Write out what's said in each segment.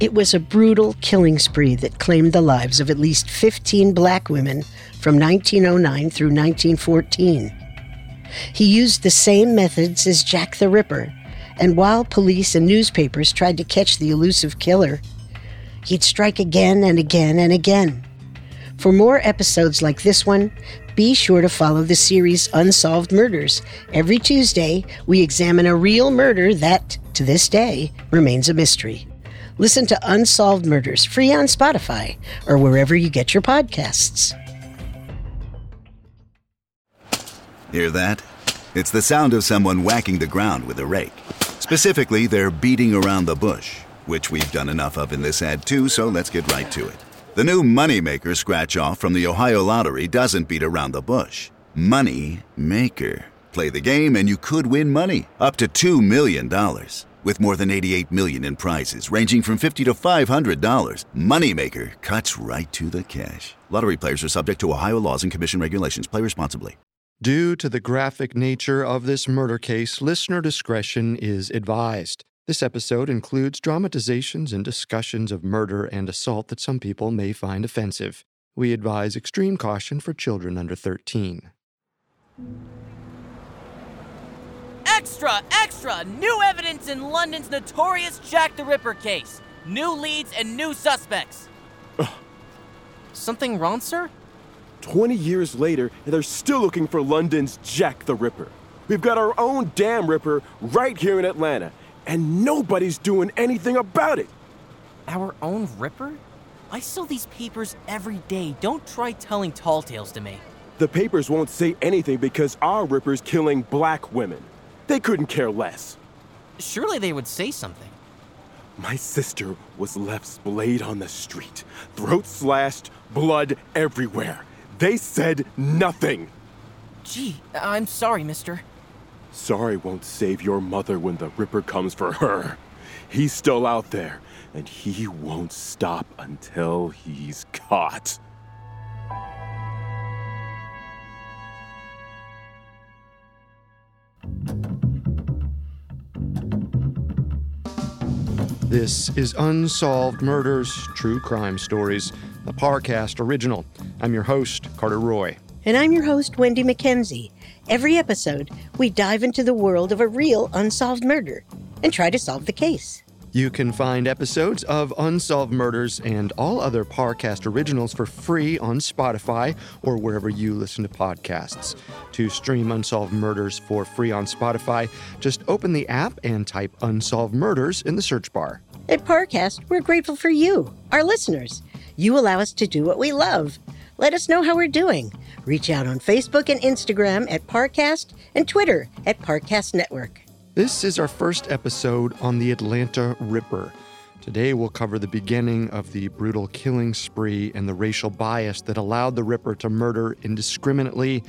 It was a brutal killing spree that claimed the lives of at least 15 black women from 1909 through 1914. He used the same methods as Jack the Ripper, and while police and newspapers tried to catch the elusive killer, he'd strike again and again and again. For more episodes like this one, be sure to follow the series Unsolved Murders. Every Tuesday, we examine a real murder that, to this day, remains a mystery. Listen to Unsolved Murders free on Spotify or wherever you get your podcasts. Hear that? It's the sound of someone whacking the ground with a rake. Specifically, they're beating around the bush, which we've done enough of in this ad too, so let's get right to it. The new Moneymaker scratch off from the Ohio Lottery doesn't beat around the bush. Money Maker. Play the game and you could win money up to $2 million. With more than 88 million in prizes ranging from 50 to $500, Moneymaker cuts right to the cash. Lottery players are subject to Ohio laws and commission regulations. Play responsibly. Due to the graphic nature of this murder case, listener discretion is advised. This episode includes dramatizations and discussions of murder and assault that some people may find offensive. We advise extreme caution for children under 13. Extra, extra! New evidence in London's notorious Jack the Ripper case. New leads and new suspects. Something wrong, sir? 20 years later, and they're still looking for London's Jack the Ripper. We've got our own damn Ripper right here in Atlanta, and nobody's doing anything about it. Our own Ripper? I sell these papers every day. Don't try telling tall tales to me. The papers won't say anything because our Ripper's killing black women. They couldn't care less. Surely they would say something. My sister was left splayed on the street, throat slashed, blood everywhere. They said nothing. Gee, I'm sorry, mister. Sorry won't save your mother when the Ripper comes for her. He's still out there, and he won't stop until he's caught. This is Unsolved Murders True Crime Stories, a Parcast original. I'm your host, Carter Roy. And I'm your host, Wendy McKenzie. Every episode, we dive into the world of a real unsolved murder and try to solve the case. You can find episodes of Unsolved Murders and all other Parcast originals for free on Spotify or wherever you listen to podcasts. To stream Unsolved Murders for free on Spotify, just open the app and type Unsolved Murders in the search bar. At Parcast, we're grateful for you, our listeners. You allow us to do what we love. Let us know how we're doing. Reach out on Facebook and Instagram at Parcast and Twitter at Parcast Network. This is our first episode on the Atlanta Ripper. Today we'll cover the beginning of the brutal killing spree and the racial bias that allowed the Ripper to murder indiscriminately,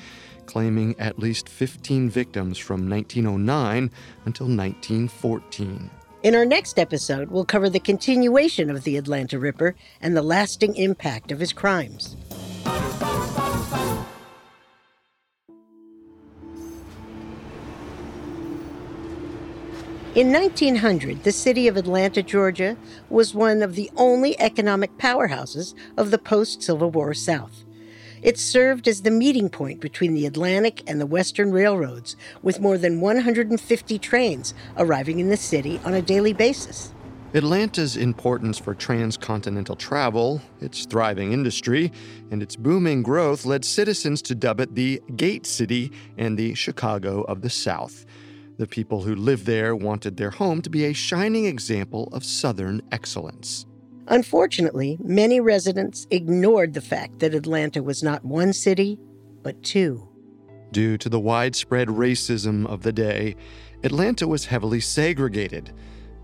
claiming at least 15 victims from 1909 until 1914. In our next episode, we'll cover the continuation of the Atlanta Ripper and the lasting impact of his crimes. In 1900, the city of Atlanta, Georgia, was one of the only economic powerhouses of the post Civil War South. It served as the meeting point between the Atlantic and the Western railroads, with more than 150 trains arriving in the city on a daily basis. Atlanta's importance for transcontinental travel, its thriving industry, and its booming growth led citizens to dub it the Gate City and the Chicago of the South. The people who lived there wanted their home to be a shining example of Southern excellence. Unfortunately, many residents ignored the fact that Atlanta was not one city, but two. Due to the widespread racism of the day, Atlanta was heavily segregated.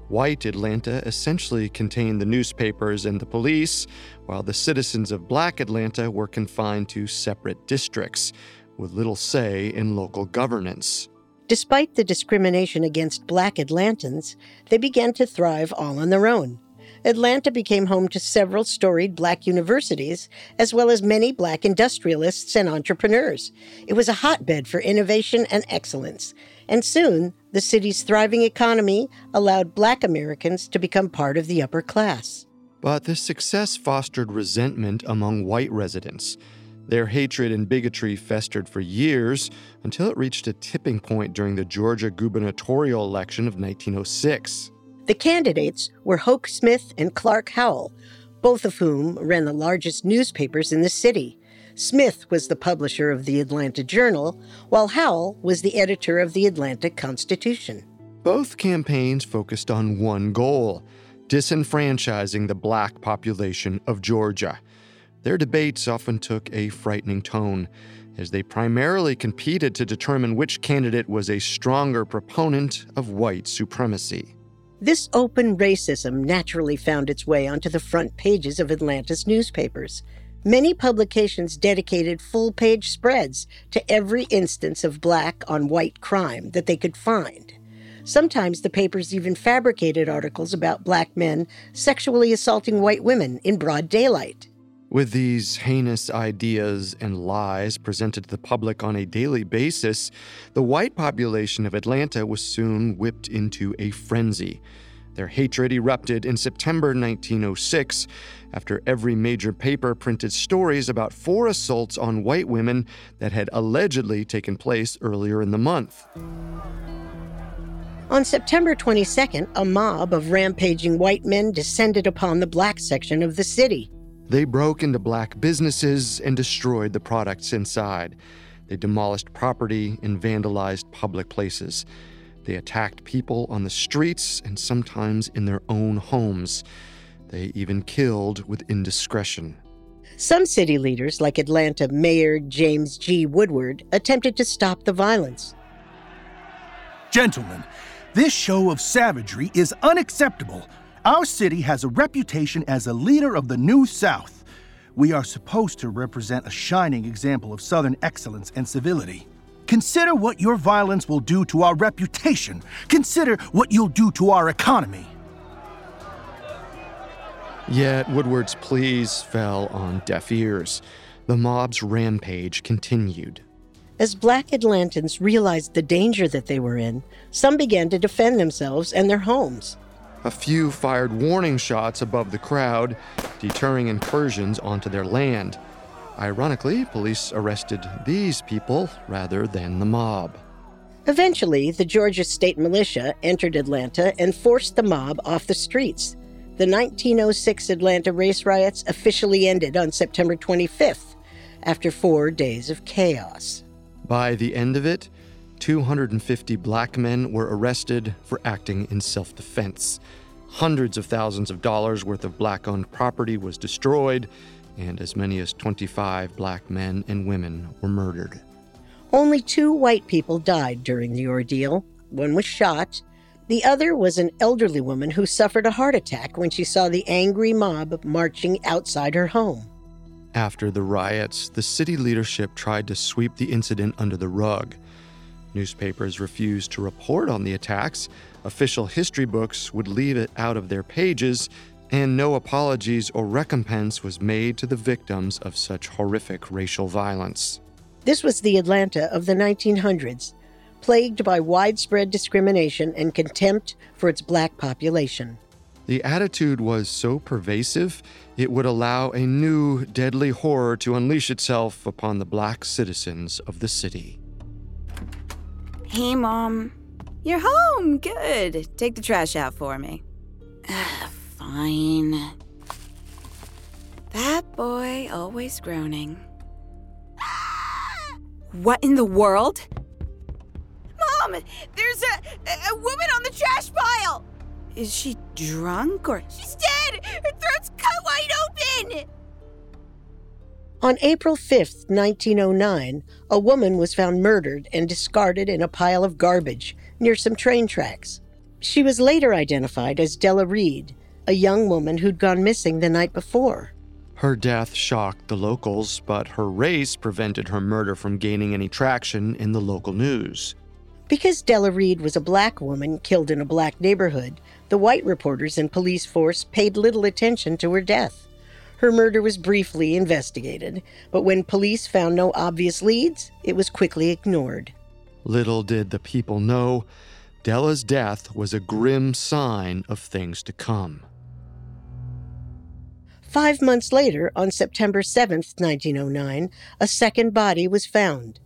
White Atlanta essentially contained the newspapers and the police, while the citizens of black Atlanta were confined to separate districts, with little say in local governance. Despite the discrimination against black Atlantans, they began to thrive all on their own. Atlanta became home to several storied black universities, as well as many black industrialists and entrepreneurs. It was a hotbed for innovation and excellence. And soon, the city's thriving economy allowed black Americans to become part of the upper class. But this success fostered resentment among white residents. Their hatred and bigotry festered for years until it reached a tipping point during the Georgia gubernatorial election of 1906. The candidates were Hoke Smith and Clark Howell, both of whom ran the largest newspapers in the city. Smith was the publisher of the Atlanta Journal, while Howell was the editor of the Atlanta Constitution. Both campaigns focused on one goal disenfranchising the black population of Georgia. Their debates often took a frightening tone, as they primarily competed to determine which candidate was a stronger proponent of white supremacy. This open racism naturally found its way onto the front pages of Atlanta's newspapers. Many publications dedicated full page spreads to every instance of black on white crime that they could find. Sometimes the papers even fabricated articles about black men sexually assaulting white women in broad daylight. With these heinous ideas and lies presented to the public on a daily basis, the white population of Atlanta was soon whipped into a frenzy. Their hatred erupted in September 1906 after every major paper printed stories about four assaults on white women that had allegedly taken place earlier in the month. On September 22nd, a mob of rampaging white men descended upon the black section of the city. They broke into black businesses and destroyed the products inside. They demolished property and vandalized public places. They attacked people on the streets and sometimes in their own homes. They even killed with indiscretion. Some city leaders, like Atlanta Mayor James G. Woodward, attempted to stop the violence. Gentlemen, this show of savagery is unacceptable. Our city has a reputation as a leader of the New South. We are supposed to represent a shining example of Southern excellence and civility. Consider what your violence will do to our reputation. Consider what you'll do to our economy. Yet Woodward's pleas fell on deaf ears. The mob's rampage continued. As black Atlantans realized the danger that they were in, some began to defend themselves and their homes. A few fired warning shots above the crowd, deterring incursions onto their land. Ironically, police arrested these people rather than the mob. Eventually, the Georgia State Militia entered Atlanta and forced the mob off the streets. The 1906 Atlanta race riots officially ended on September 25th after four days of chaos. By the end of it, 250 black men were arrested for acting in self defense. Hundreds of thousands of dollars worth of black owned property was destroyed, and as many as 25 black men and women were murdered. Only two white people died during the ordeal. One was shot. The other was an elderly woman who suffered a heart attack when she saw the angry mob marching outside her home. After the riots, the city leadership tried to sweep the incident under the rug. Newspapers refused to report on the attacks, official history books would leave it out of their pages, and no apologies or recompense was made to the victims of such horrific racial violence. This was the Atlanta of the 1900s, plagued by widespread discrimination and contempt for its black population. The attitude was so pervasive, it would allow a new deadly horror to unleash itself upon the black citizens of the city. Hey, Mom. You're home. Good. Take the trash out for me. Fine. That boy always groaning. What in the world? Mom, there's a, a woman on the trash pile. Is she drunk or. She's dead! Her throat's cut wide! On April 5, 1909, a woman was found murdered and discarded in a pile of garbage near some train tracks. She was later identified as Della Reed, a young woman who'd gone missing the night before. Her death shocked the locals, but her race prevented her murder from gaining any traction in the local news. Because Della Reed was a black woman killed in a black neighborhood, the white reporters and police force paid little attention to her death. Her murder was briefly investigated, but when police found no obvious leads, it was quickly ignored. Little did the people know, Della's death was a grim sign of things to come. Five months later, on September 7th, 1909, a second body was found.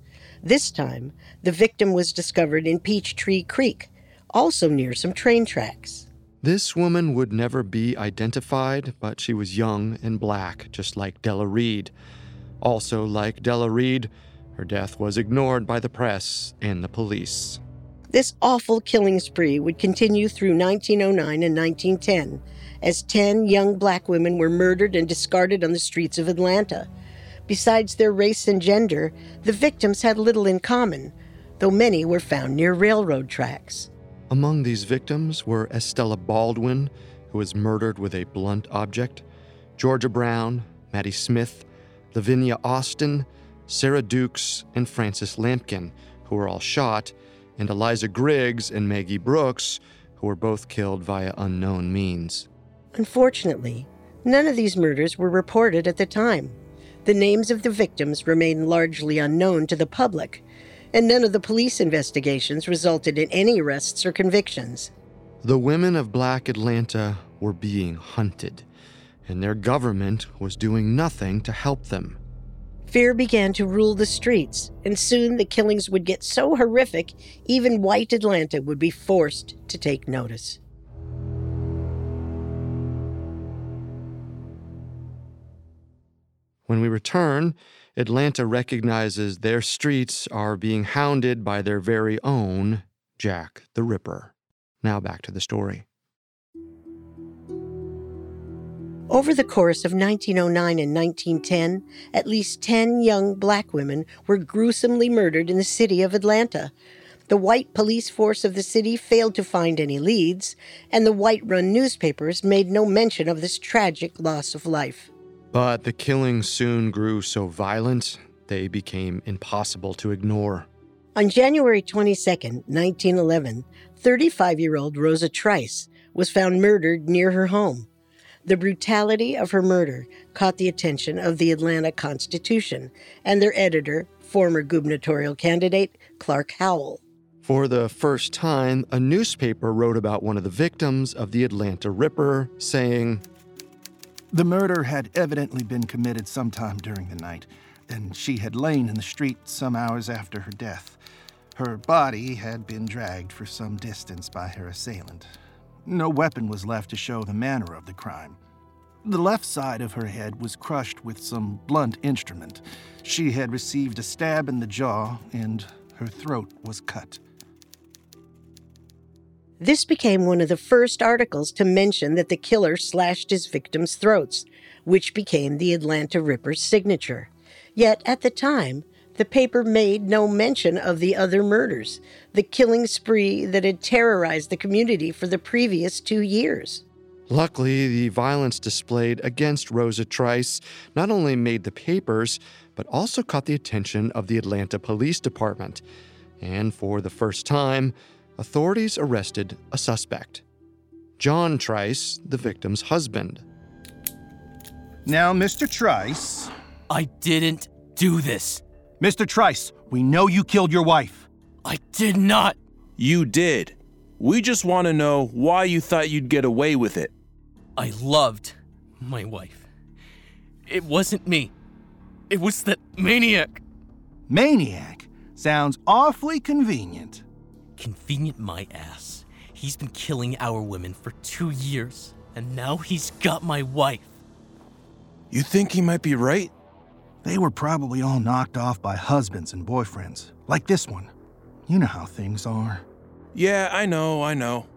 This time, the victim was discovered in Peachtree Creek, also near some train tracks. This woman would never be identified, but she was young and black, just like Della Reed. Also, like Della Reed, her death was ignored by the press and the police. This awful killing spree would continue through 1909 and 1910 as 10 young black women were murdered and discarded on the streets of Atlanta. Besides their race and gender, the victims had little in common, though many were found near railroad tracks. Among these victims were Estella Baldwin, who was murdered with a blunt object, Georgia Brown, Maddie Smith, Lavinia Austin, Sarah Dukes, and Frances Lampkin, who were all shot, and Eliza Griggs and Maggie Brooks, who were both killed via unknown means. Unfortunately, none of these murders were reported at the time. The names of the victims remain largely unknown to the public, and none of the police investigations resulted in any arrests or convictions. The women of Black Atlanta were being hunted, and their government was doing nothing to help them. Fear began to rule the streets, and soon the killings would get so horrific, even white Atlanta would be forced to take notice. When we return, Atlanta recognizes their streets are being hounded by their very own Jack the Ripper. Now back to the story. Over the course of 1909 and 1910, at least 10 young black women were gruesomely murdered in the city of Atlanta. The white police force of the city failed to find any leads, and the white run newspapers made no mention of this tragic loss of life. But the killings soon grew so violent, they became impossible to ignore. On January 22, 1911, 35 year old Rosa Trice was found murdered near her home. The brutality of her murder caught the attention of the Atlanta Constitution and their editor, former gubernatorial candidate Clark Howell. For the first time, a newspaper wrote about one of the victims of the Atlanta Ripper, saying, The murder had evidently been committed sometime during the night, and she had lain in the street some hours after her death. Her body had been dragged for some distance by her assailant. No weapon was left to show the manner of the crime. The left side of her head was crushed with some blunt instrument. She had received a stab in the jaw, and her throat was cut. This became one of the first articles to mention that the killer slashed his victims' throats, which became the Atlanta Ripper's signature. Yet at the time, the paper made no mention of the other murders, the killing spree that had terrorized the community for the previous two years. Luckily, the violence displayed against Rosa Trice not only made the papers, but also caught the attention of the Atlanta Police Department. And for the first time, authorities arrested a suspect John Trice, the victim's husband. Now, Mr. Trice. I didn't do this. Mr. Trice, we know you killed your wife. I did not. You did. We just want to know why you thought you'd get away with it. I loved my wife. It wasn't me. It was that maniac. Maniac? Sounds awfully convenient. Convenient my ass. He's been killing our women for two years, and now he's got my wife. You think he might be right? They were probably all knocked off by husbands and boyfriends, like this one. You know how things are. Yeah, I know, I know.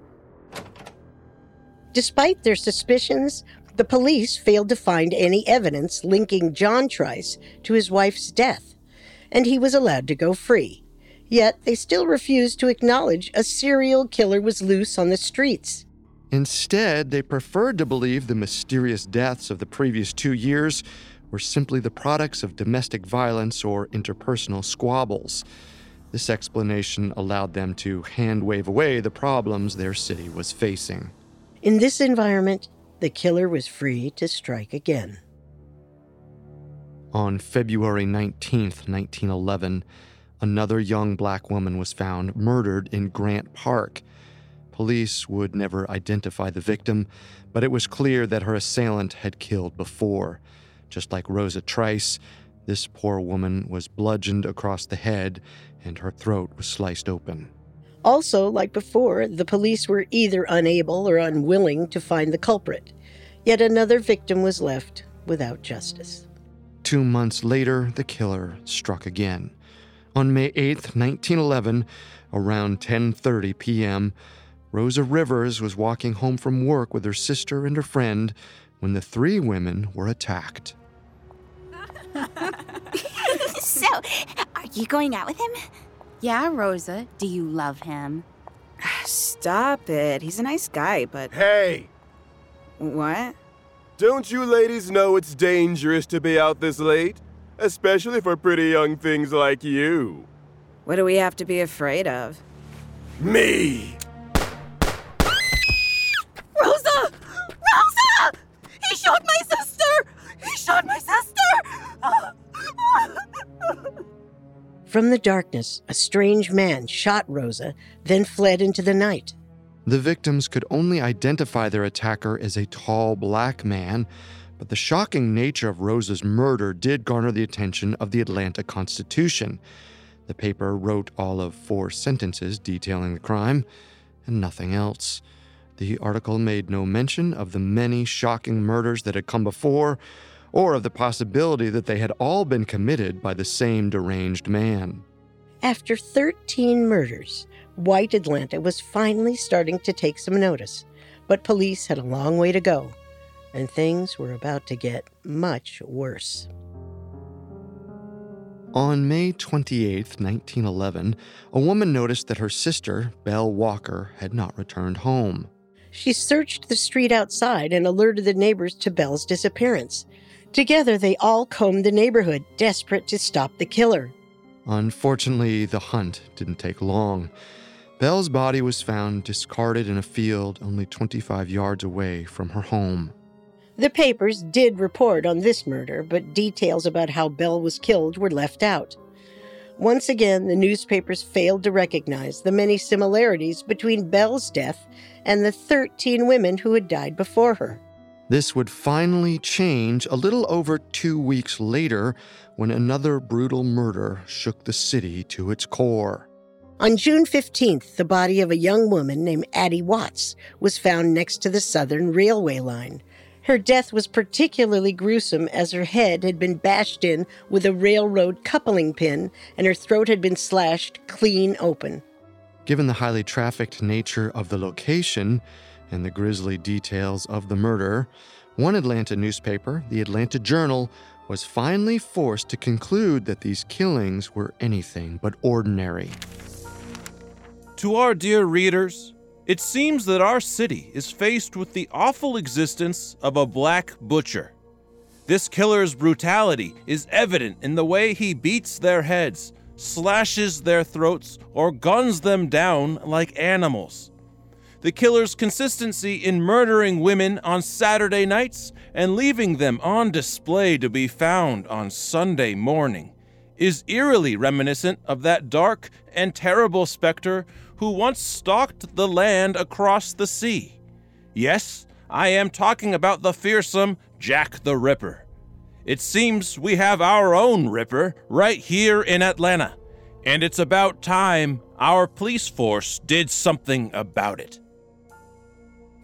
Despite their suspicions, the police failed to find any evidence linking John Trice to his wife's death, and he was allowed to go free. Yet they still refused to acknowledge a serial killer was loose on the streets. Instead, they preferred to believe the mysterious deaths of the previous two years were simply the products of domestic violence or interpersonal squabbles. This explanation allowed them to hand wave away the problems their city was facing. In this environment, the killer was free to strike again. On February 19, 1911, another young black woman was found murdered in Grant Park. Police would never identify the victim, but it was clear that her assailant had killed before. Just like Rosa Trice, this poor woman was bludgeoned across the head and her throat was sliced open. Also, like before, the police were either unable or unwilling to find the culprit. Yet another victim was left without justice. Two months later, the killer struck again. On May 8, 1911, around 10:30 p.m., Rosa Rivers was walking home from work with her sister and her friend when the three women were attacked. so, are you going out with him? Yeah, Rosa. Do you love him? Stop it. He's a nice guy, but. Hey! What? Don't you ladies know it's dangerous to be out this late? Especially for pretty young things like you. What do we have to be afraid of? Me! Rosa! Rosa! He shot my sister! He shot my sister! From the darkness, a strange man shot Rosa, then fled into the night. The victims could only identify their attacker as a tall black man, but the shocking nature of Rosa's murder did garner the attention of the Atlanta Constitution. The paper wrote all of four sentences detailing the crime, and nothing else. The article made no mention of the many shocking murders that had come before, or of the possibility that they had all been committed by the same deranged man. After 13 murders, white Atlanta was finally starting to take some notice, but police had a long way to go, and things were about to get much worse. On May 28, 1911, a woman noticed that her sister, Belle Walker, had not returned home. She searched the street outside and alerted the neighbors to Belle's disappearance. Together, they all combed the neighborhood, desperate to stop the killer. Unfortunately, the hunt didn't take long. Belle's body was found discarded in a field only 25 yards away from her home. The papers did report on this murder, but details about how Belle was killed were left out. Once again, the newspapers failed to recognize the many similarities between Belle's death and the 13 women who had died before her. This would finally change a little over two weeks later when another brutal murder shook the city to its core. On June 15th, the body of a young woman named Addie Watts was found next to the Southern Railway line. Her death was particularly gruesome as her head had been bashed in with a railroad coupling pin and her throat had been slashed clean open. Given the highly trafficked nature of the location, and the grisly details of the murder, one Atlanta newspaper, the Atlanta Journal, was finally forced to conclude that these killings were anything but ordinary. To our dear readers, it seems that our city is faced with the awful existence of a black butcher. This killer's brutality is evident in the way he beats their heads, slashes their throats, or guns them down like animals the killer's consistency in murdering women on Saturday nights and leaving them on display to be found on Sunday morning is eerily reminiscent of that dark and terrible specter who once stalked the land across the sea. Yes, I am talking about the fearsome Jack the Ripper. It seems we have our own Ripper right here in Atlanta, and it's about time our police force did something about it.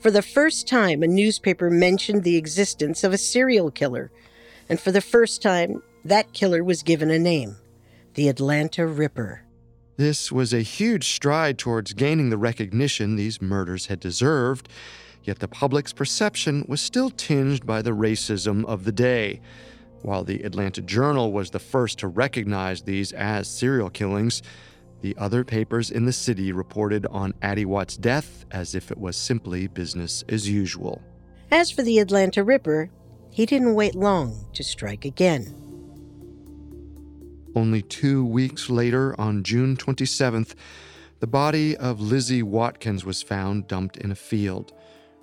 For the first time, a newspaper mentioned the existence of a serial killer, and for the first time, that killer was given a name the Atlanta Ripper. This was a huge stride towards gaining the recognition these murders had deserved, yet the public's perception was still tinged by the racism of the day. While the Atlanta Journal was the first to recognize these as serial killings, the other papers in the city reported on Addie Watt's death as if it was simply business as usual. As for the Atlanta Ripper, he didn't wait long to strike again. Only two weeks later, on June 27th, the body of Lizzie Watkins was found dumped in a field.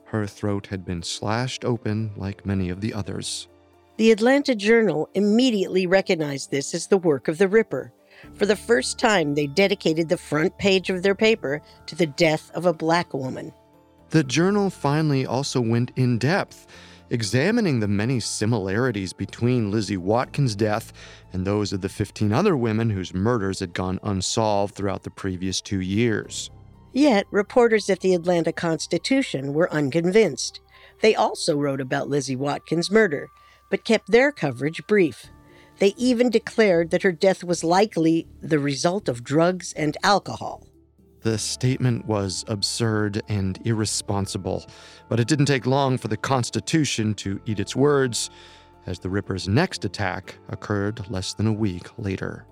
Her throat had been slashed open like many of the others. The Atlanta Journal immediately recognized this as the work of the Ripper. For the first time, they dedicated the front page of their paper to the death of a black woman. The journal finally also went in depth, examining the many similarities between Lizzie Watkins' death and those of the 15 other women whose murders had gone unsolved throughout the previous two years. Yet, reporters at the Atlanta Constitution were unconvinced. They also wrote about Lizzie Watkins' murder, but kept their coverage brief. They even declared that her death was likely the result of drugs and alcohol. The statement was absurd and irresponsible, but it didn't take long for the Constitution to eat its words, as the Ripper's next attack occurred less than a week later.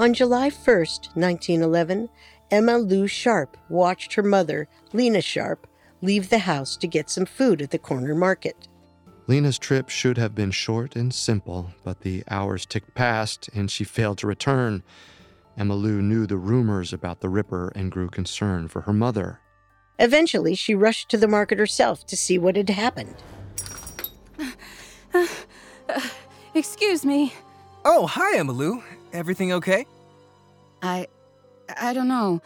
On July 1st, 1911, Emma Lou Sharp watched her mother, Lena Sharp, leave the house to get some food at the corner market. Lena's trip should have been short and simple, but the hours ticked past and she failed to return. Emma Lou knew the rumors about the Ripper and grew concerned for her mother. Eventually, she rushed to the market herself to see what had happened. Uh, uh, excuse me. Oh, hi, Emma Lou. Everything okay? I. I don't know.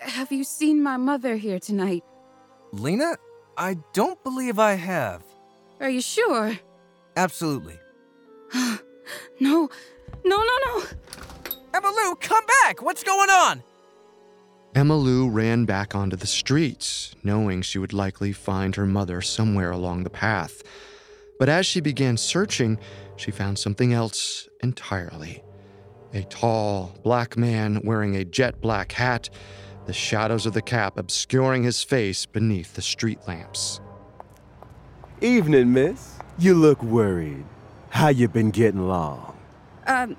Have you seen my mother here tonight? Lena? I don't believe I have. Are you sure? Absolutely. no, no, no, no. Emma Lou, come back! What's going on? Emma Lou ran back onto the streets, knowing she would likely find her mother somewhere along the path. But as she began searching, she found something else entirely. A tall, black man wearing a jet black hat, the shadows of the cap obscuring his face beneath the street lamps. Evening, miss. You look worried. How you been getting along? Um,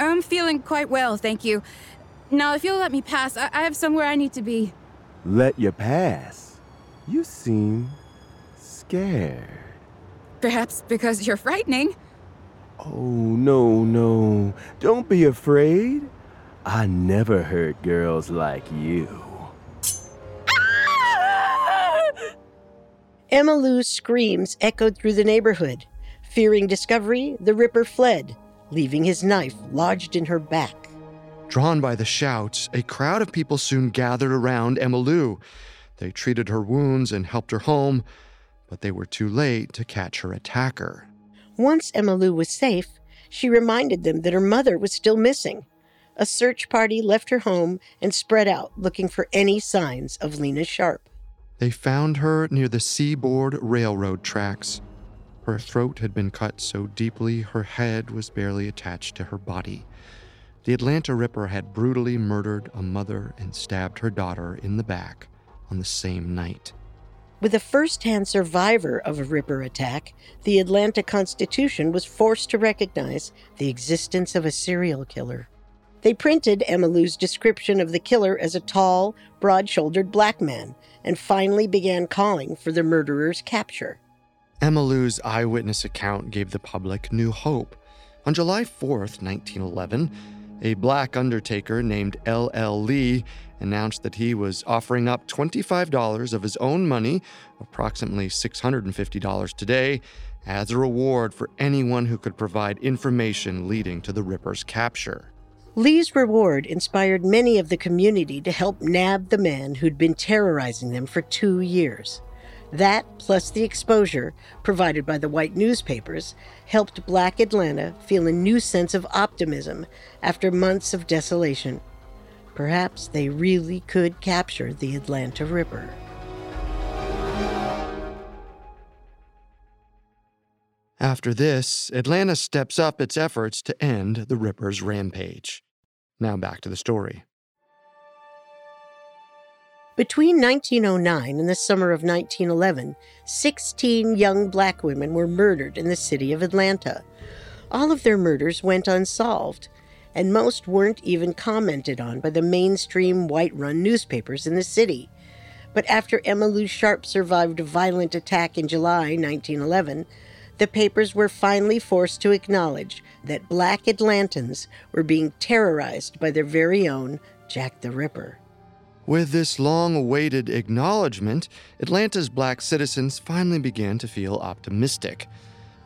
I'm feeling quite well, thank you. Now, if you'll let me pass, I, I have somewhere I need to be. Let you pass? You seem scared. Perhaps because you're frightening. Oh, no, no. Don't be afraid. I never hurt girls like you. Emma Lou's screams echoed through the neighborhood. Fearing discovery, the Ripper fled, leaving his knife lodged in her back. Drawn by the shouts, a crowd of people soon gathered around Emma Lou. They treated her wounds and helped her home, but they were too late to catch her attacker. Once Emma Lou was safe, she reminded them that her mother was still missing. A search party left her home and spread out looking for any signs of Lena Sharp. They found her near the Seaboard Railroad tracks. Her throat had been cut so deeply her head was barely attached to her body. The Atlanta Ripper had brutally murdered a mother and stabbed her daughter in the back on the same night. With a first hand survivor of a Ripper attack, the Atlanta Constitution was forced to recognize the existence of a serial killer. They printed Emma Lou's description of the killer as a tall, broad shouldered black man and finally began calling for the murderer's capture. Emma Lou's eyewitness account gave the public new hope. On July 4, 1911, a black undertaker named L.L. Lee announced that he was offering up $25 of his own money, approximately $650 today, as a reward for anyone who could provide information leading to the Ripper's capture. Lee's reward inspired many of the community to help nab the man who'd been terrorizing them for two years. That, plus the exposure provided by the white newspapers, helped Black Atlanta feel a new sense of optimism after months of desolation. Perhaps they really could capture the Atlanta Ripper. After this, Atlanta steps up its efforts to end the Ripper's rampage. Now back to the story. Between 1909 and the summer of 1911, 16 young black women were murdered in the city of Atlanta. All of their murders went unsolved, and most weren't even commented on by the mainstream white run newspapers in the city. But after Emma Lou Sharp survived a violent attack in July 1911, the papers were finally forced to acknowledge that black Atlantans were being terrorized by their very own Jack the Ripper. With this long awaited acknowledgement, Atlanta's black citizens finally began to feel optimistic.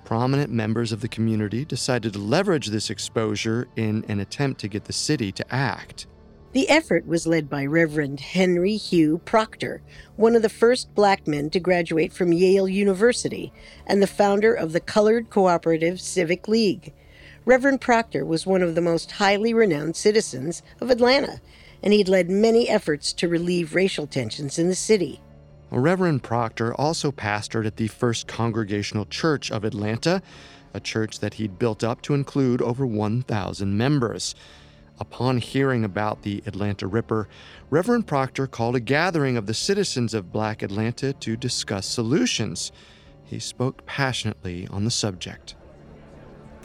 Prominent members of the community decided to leverage this exposure in an attempt to get the city to act. The effort was led by Reverend Henry Hugh Proctor, one of the first black men to graduate from Yale University and the founder of the Colored Cooperative Civic League. Reverend Proctor was one of the most highly renowned citizens of Atlanta, and he'd led many efforts to relieve racial tensions in the city. Reverend Proctor also pastored at the First Congregational Church of Atlanta, a church that he'd built up to include over 1,000 members. Upon hearing about the Atlanta Ripper, Reverend Proctor called a gathering of the citizens of Black Atlanta to discuss solutions. He spoke passionately on the subject.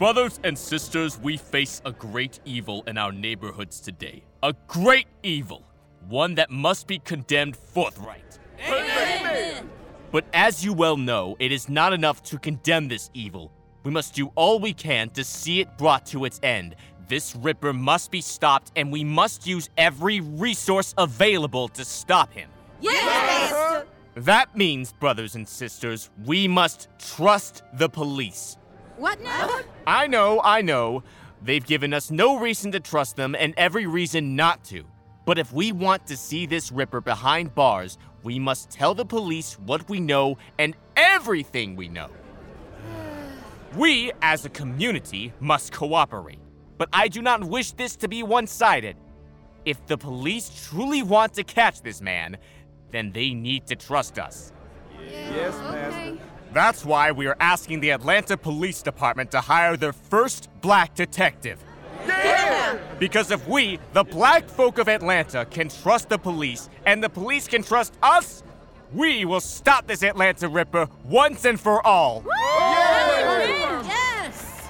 Brothers and sisters, we face a great evil in our neighborhoods today. A great evil. One that must be condemned forthright. Amen. But as you well know, it is not enough to condemn this evil. We must do all we can to see it brought to its end. This Ripper must be stopped, and we must use every resource available to stop him. Yes! That means, brothers and sisters, we must trust the police. What now? I know, I know. They've given us no reason to trust them and every reason not to. But if we want to see this Ripper behind bars, we must tell the police what we know and everything we know. We, as a community, must cooperate. But I do not wish this to be one sided. If the police truly want to catch this man, then they need to trust us. Yes, Master. That's why we are asking the Atlanta Police Department to hire their first black detective. Yeah! Because if we, the black folk of Atlanta, can trust the police and the police can trust us, we will stop this Atlanta Ripper once and for all. Yes!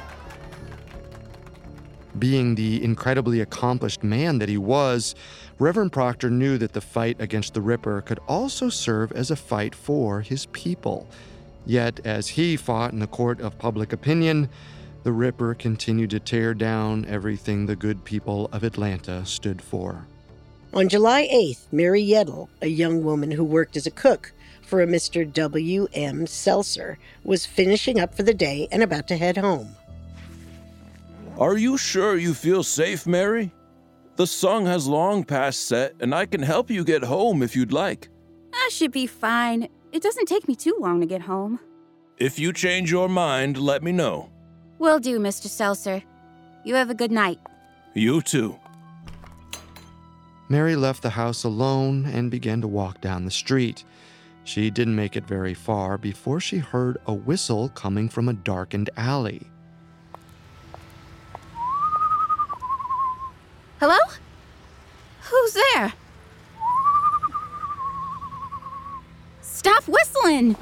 Being the incredibly accomplished man that he was, Reverend Proctor knew that the fight against the Ripper could also serve as a fight for his people. Yet, as he fought in the court of public opinion, the Ripper continued to tear down everything the good people of Atlanta stood for. On July 8th, Mary Yedel, a young woman who worked as a cook for a Mr. W. M. Seltzer, was finishing up for the day and about to head home. Are you sure you feel safe, Mary? The song has long past set, and I can help you get home if you'd like. I should be fine. It doesn't take me too long to get home. If you change your mind, let me know. Will do, Mr. Seltzer. You have a good night. You too. Mary left the house alone and began to walk down the street. She didn't make it very far before she heard a whistle coming from a darkened alley. Hello? Who's there? Stop whistling!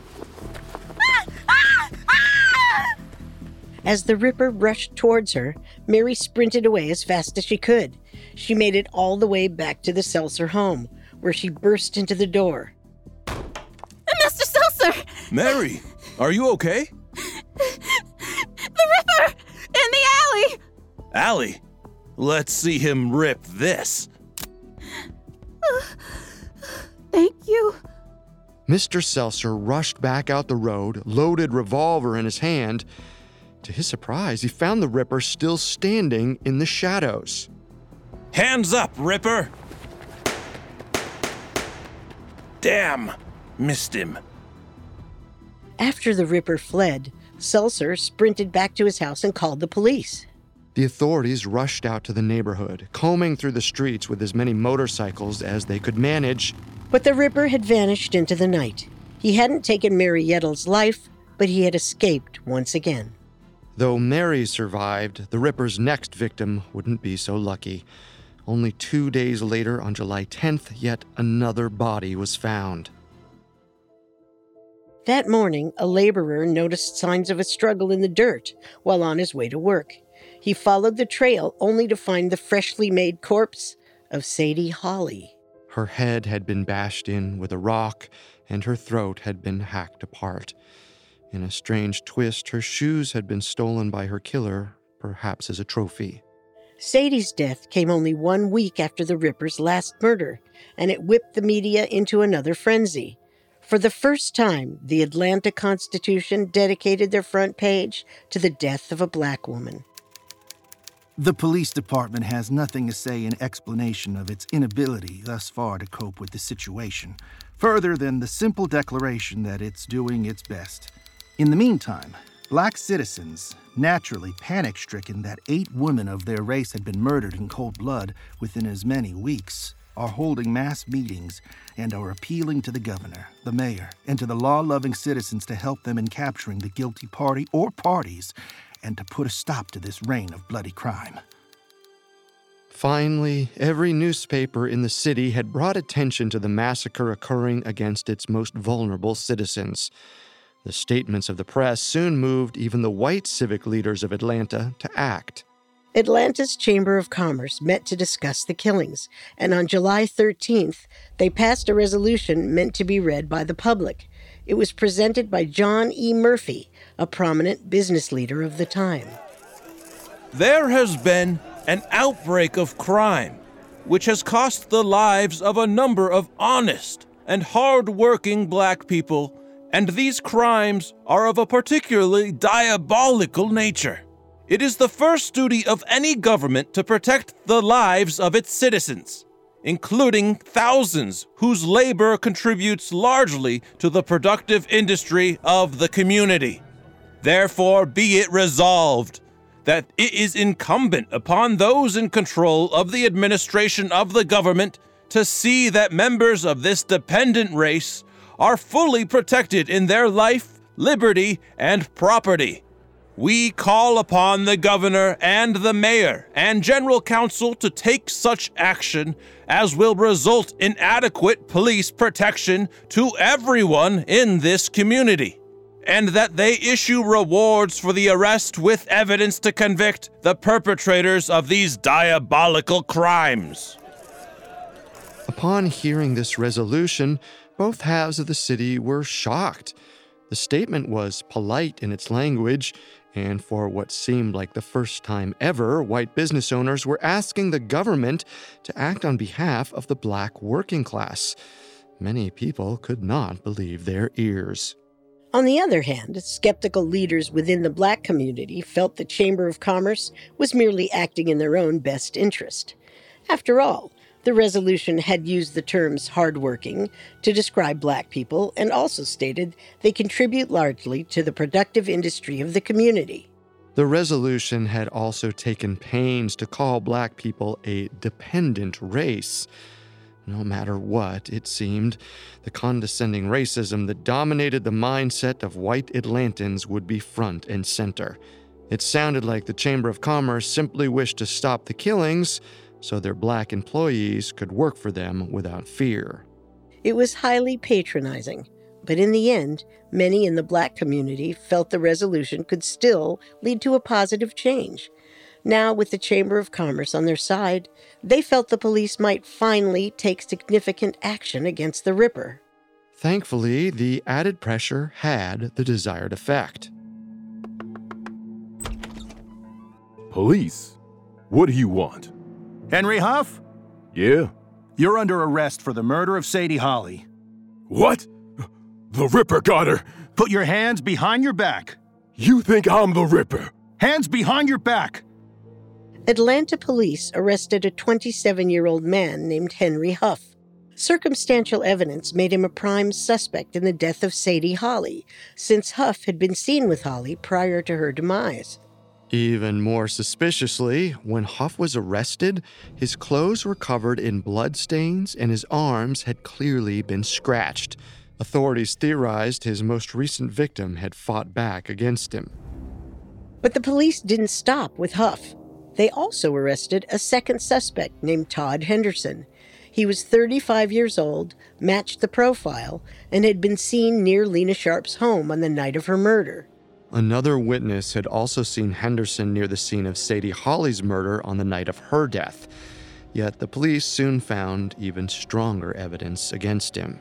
As the Ripper rushed towards her, Mary sprinted away as fast as she could. She made it all the way back to the Seltzer home, where she burst into the door. Mr. Seltzer! Mary, are you okay? The Ripper! In the alley! Alley? let's see him rip this. Thank you. Mr. Seltzer rushed back out the road, loaded revolver in his hand. To his surprise, he found the Ripper still standing in the shadows. Hands up, Ripper! Damn, missed him. After the Ripper fled, Seltzer sprinted back to his house and called the police. The authorities rushed out to the neighborhood, combing through the streets with as many motorcycles as they could manage. But the Ripper had vanished into the night. He hadn't taken Mary Yedel's life, but he had escaped once again. Though Mary survived, the Ripper's next victim wouldn't be so lucky. Only two days later, on July 10th, yet another body was found. That morning, a laborer noticed signs of a struggle in the dirt while on his way to work. He followed the trail only to find the freshly made corpse of Sadie Holly. Her head had been bashed in with a rock, and her throat had been hacked apart. In a strange twist, her shoes had been stolen by her killer, perhaps as a trophy. Sadie's death came only one week after the Ripper's last murder, and it whipped the media into another frenzy. For the first time, the Atlanta Constitution dedicated their front page to the death of a black woman. The police department has nothing to say in explanation of its inability thus far to cope with the situation, further than the simple declaration that it's doing its best. In the meantime, black citizens, naturally panic stricken that eight women of their race had been murdered in cold blood within as many weeks, are holding mass meetings and are appealing to the governor, the mayor, and to the law loving citizens to help them in capturing the guilty party or parties and to put a stop to this reign of bloody crime. Finally, every newspaper in the city had brought attention to the massacre occurring against its most vulnerable citizens. The statements of the press soon moved even the white civic leaders of Atlanta to act. Atlanta's Chamber of Commerce met to discuss the killings, and on July 13th, they passed a resolution meant to be read by the public. It was presented by John E. Murphy, a prominent business leader of the time. There has been an outbreak of crime, which has cost the lives of a number of honest and hard-working black people, and these crimes are of a particularly diabolical nature. It is the first duty of any government to protect the lives of its citizens, including thousands whose labor contributes largely to the productive industry of the community. Therefore, be it resolved that it is incumbent upon those in control of the administration of the government to see that members of this dependent race are fully protected in their life, liberty, and property. We call upon the governor and the mayor and general council to take such action as will result in adequate police protection to everyone in this community and that they issue rewards for the arrest with evidence to convict the perpetrators of these diabolical crimes. Upon hearing this resolution, both halves of the city were shocked. The statement was polite in its language, and for what seemed like the first time ever, white business owners were asking the government to act on behalf of the black working class. Many people could not believe their ears. On the other hand, skeptical leaders within the black community felt the Chamber of Commerce was merely acting in their own best interest. After all, the resolution had used the terms hardworking to describe black people and also stated they contribute largely to the productive industry of the community. The resolution had also taken pains to call black people a dependent race. No matter what, it seemed, the condescending racism that dominated the mindset of white Atlantans would be front and center. It sounded like the Chamber of Commerce simply wished to stop the killings so their black employees could work for them without fear. It was highly patronizing, but in the end, many in the black community felt the resolution could still lead to a positive change. Now, with the Chamber of Commerce on their side, they felt the police might finally take significant action against the Ripper. Thankfully, the added pressure had the desired effect. Police? What do you want? Henry Huff? Yeah? You're under arrest for the murder of Sadie Holly. What? The Ripper got her! Put your hands behind your back. You think I'm the Ripper? Hands behind your back! Atlanta police arrested a 27 year old man named Henry Huff. Circumstantial evidence made him a prime suspect in the death of Sadie Holly, since Huff had been seen with Holly prior to her demise. Even more suspiciously, when Huff was arrested, his clothes were covered in bloodstains and his arms had clearly been scratched. Authorities theorized his most recent victim had fought back against him. But the police didn't stop with Huff. They also arrested a second suspect named Todd Henderson. He was 35 years old, matched the profile, and had been seen near Lena Sharp's home on the night of her murder. Another witness had also seen Henderson near the scene of Sadie Holly's murder on the night of her death. Yet the police soon found even stronger evidence against him.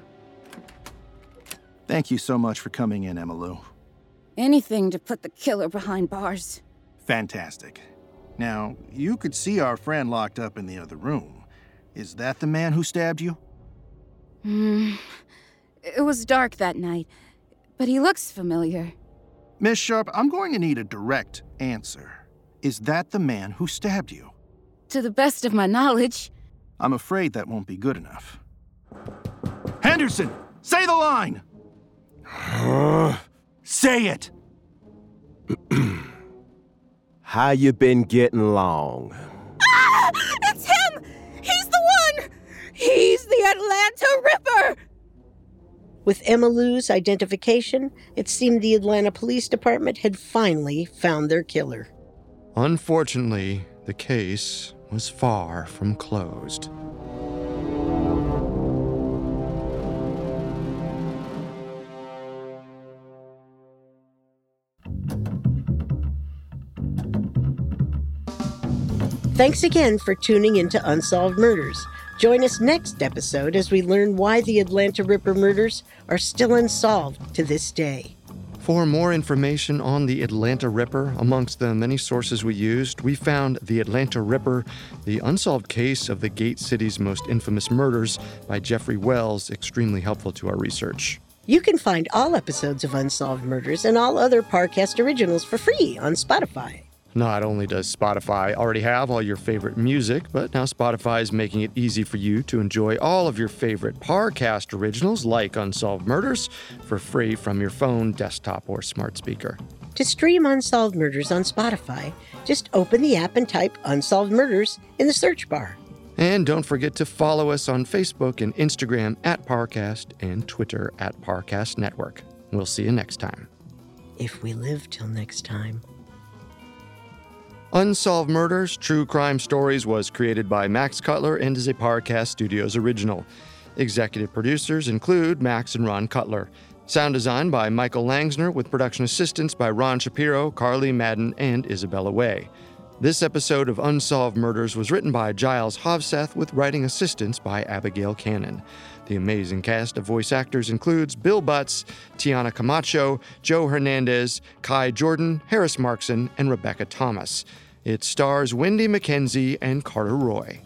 Thank you so much for coming in, Emma Lou. Anything to put the killer behind bars. Fantastic. Now, you could see our friend locked up in the other room. Is that the man who stabbed you? Hmm. It was dark that night, but he looks familiar. Miss Sharp, I'm going to need a direct answer. Is that the man who stabbed you? To the best of my knowledge. I'm afraid that won't be good enough. Henderson, say the line! say it! How you been getting along? Ah! It's him! He's the one! He's the Atlanta Ripper! With Emma Lou's identification, it seemed the Atlanta Police Department had finally found their killer. Unfortunately, the case was far from closed. Thanks again for tuning into Unsolved Murders. Join us next episode as we learn why the Atlanta Ripper murders are still unsolved to this day. For more information on the Atlanta Ripper, amongst the many sources we used, we found The Atlanta Ripper, the unsolved case of the Gate City's most infamous murders by Jeffrey Wells, extremely helpful to our research. You can find all episodes of Unsolved Murders and all other Parcast originals for free on Spotify. Not only does Spotify already have all your favorite music, but now Spotify is making it easy for you to enjoy all of your favorite Parcast originals like Unsolved Murders for free from your phone, desktop, or smart speaker. To stream Unsolved Murders on Spotify, just open the app and type Unsolved Murders in the search bar. And don't forget to follow us on Facebook and Instagram at Parcast and Twitter at Parcast Network. We'll see you next time. If we live till next time. Unsolved Murders True Crime Stories was created by Max Cutler and is a Parcast Studios original. Executive producers include Max and Ron Cutler. Sound design by Michael Langsner with production assistance by Ron Shapiro, Carly Madden, and Isabella Way. This episode of Unsolved Murders was written by Giles Hovseth with writing assistance by Abigail Cannon. The amazing cast of voice actors includes Bill Butts, Tiana Camacho, Joe Hernandez, Kai Jordan, Harris Markson, and Rebecca Thomas. It stars Wendy McKenzie and Carter Roy.